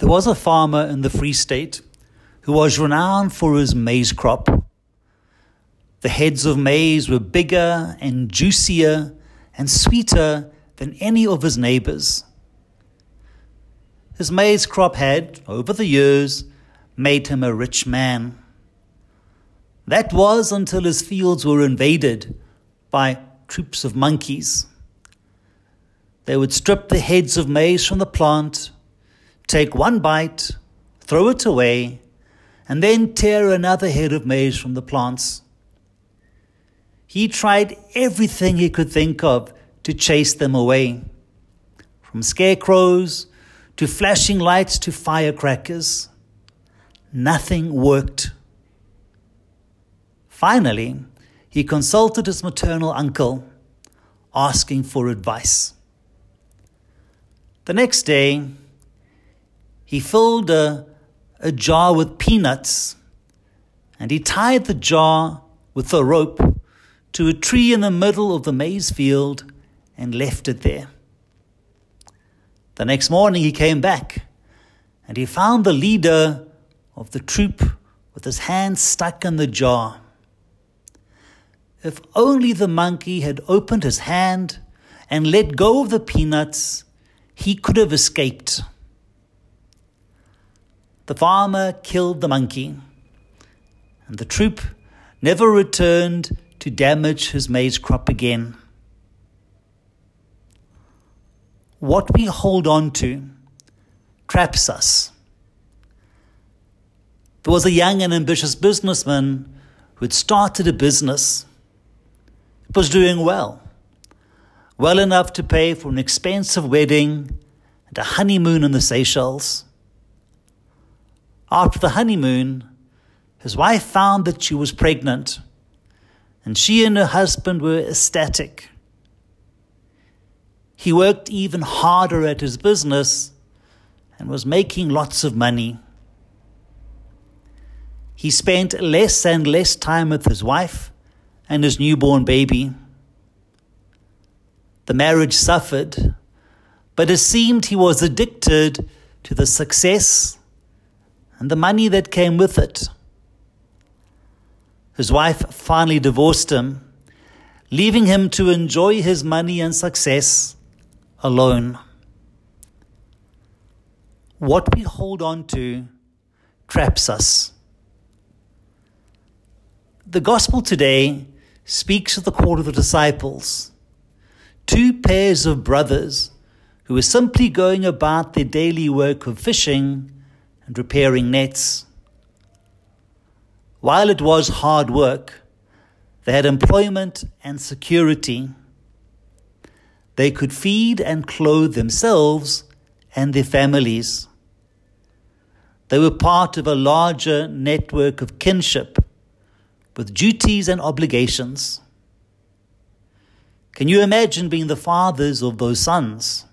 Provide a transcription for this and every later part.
There was a farmer in the Free State who was renowned for his maize crop. The heads of maize were bigger and juicier and sweeter than any of his neighbors. His maize crop had, over the years, made him a rich man. That was until his fields were invaded by troops of monkeys. They would strip the heads of maize from the plant, take one bite, throw it away, and then tear another head of maize from the plants. He tried everything he could think of to chase them away, from scarecrows to flashing lights to firecrackers. Nothing worked. Finally, he consulted his maternal uncle, asking for advice. The next day, he filled a, a jar with peanuts and he tied the jar with a rope to a tree in the middle of the maize field and left it there. The next morning he came back and he found the leader of the troop with his hand stuck in the jar. If only the monkey had opened his hand and let go of the peanuts, he could have escaped. The farmer killed the monkey, and the troop never returned to damage his maize crop again. What we hold on to traps us. There was a young and ambitious businessman who had started a business. It was doing well, well enough to pay for an expensive wedding and a honeymoon in the Seychelles. After the honeymoon, his wife found that she was pregnant and she and her husband were ecstatic. He worked even harder at his business and was making lots of money. He spent less and less time with his wife and his newborn baby. The marriage suffered, but it seemed he was addicted to the success and the money that came with it. His wife finally divorced him, leaving him to enjoy his money and success alone. What we hold on to traps us. The gospel today speaks of the call of the disciples, two pairs of brothers who were simply going about their daily work of fishing and repairing nets. While it was hard work, they had employment and security. They could feed and clothe themselves and their families. They were part of a larger network of kinship with duties and obligations. Can you imagine being the fathers of those sons?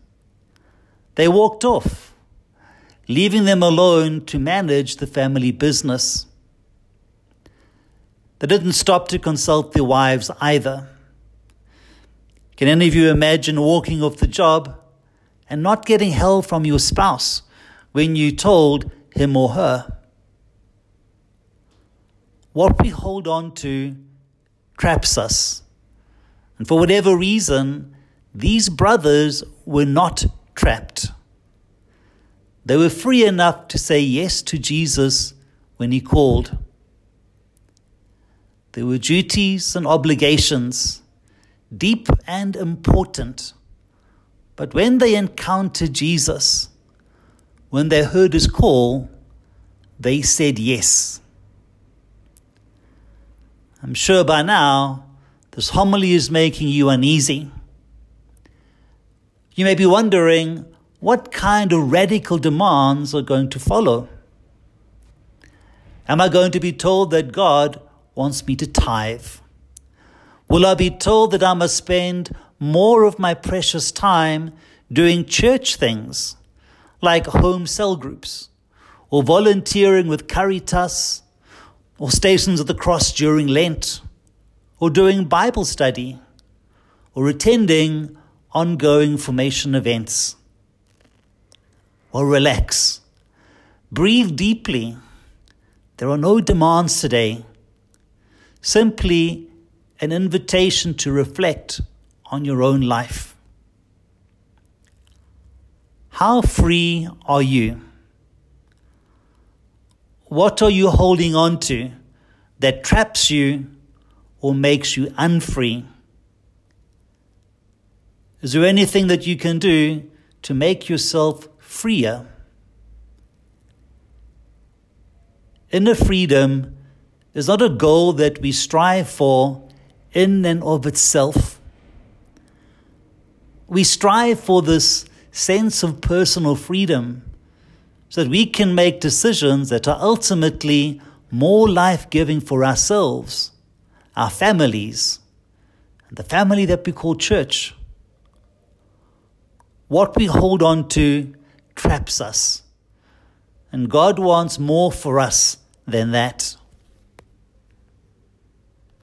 They walked off, leaving them alone to manage the family business. They didn't stop to consult their wives either. Can any of you imagine walking off the job and not getting help from your spouse when you told him or her? What we hold on to traps us. And for whatever reason, these brothers were not trapped. They were free enough to say yes to Jesus when he called. There were duties and obligations, deep and important. But when they encountered Jesus, when they heard his call, they said yes. I'm sure by now this homily is making you uneasy. You may be wondering what kind of radical demands are going to follow. Am I going to be told that God wants me to tithe? Will I be told that I must spend more of my precious time doing church things like home cell groups or volunteering with Caritas or Stations of the Cross during Lent or doing Bible study or attending ongoing formation events? Well, relax. Breathe deeply. There are no demands today, simply an invitation to reflect on your own life. How free are you? What are you holding on to that traps you or makes you unfree? Is there anything that you can do to make yourself freer? Inner freedom is not a goal that we strive for in and of itself. We strive for this sense of personal freedom so that we can make decisions that are ultimately more life giving for ourselves, our families, and the family that we call church. What we hold on to traps us. And God wants more for us than that.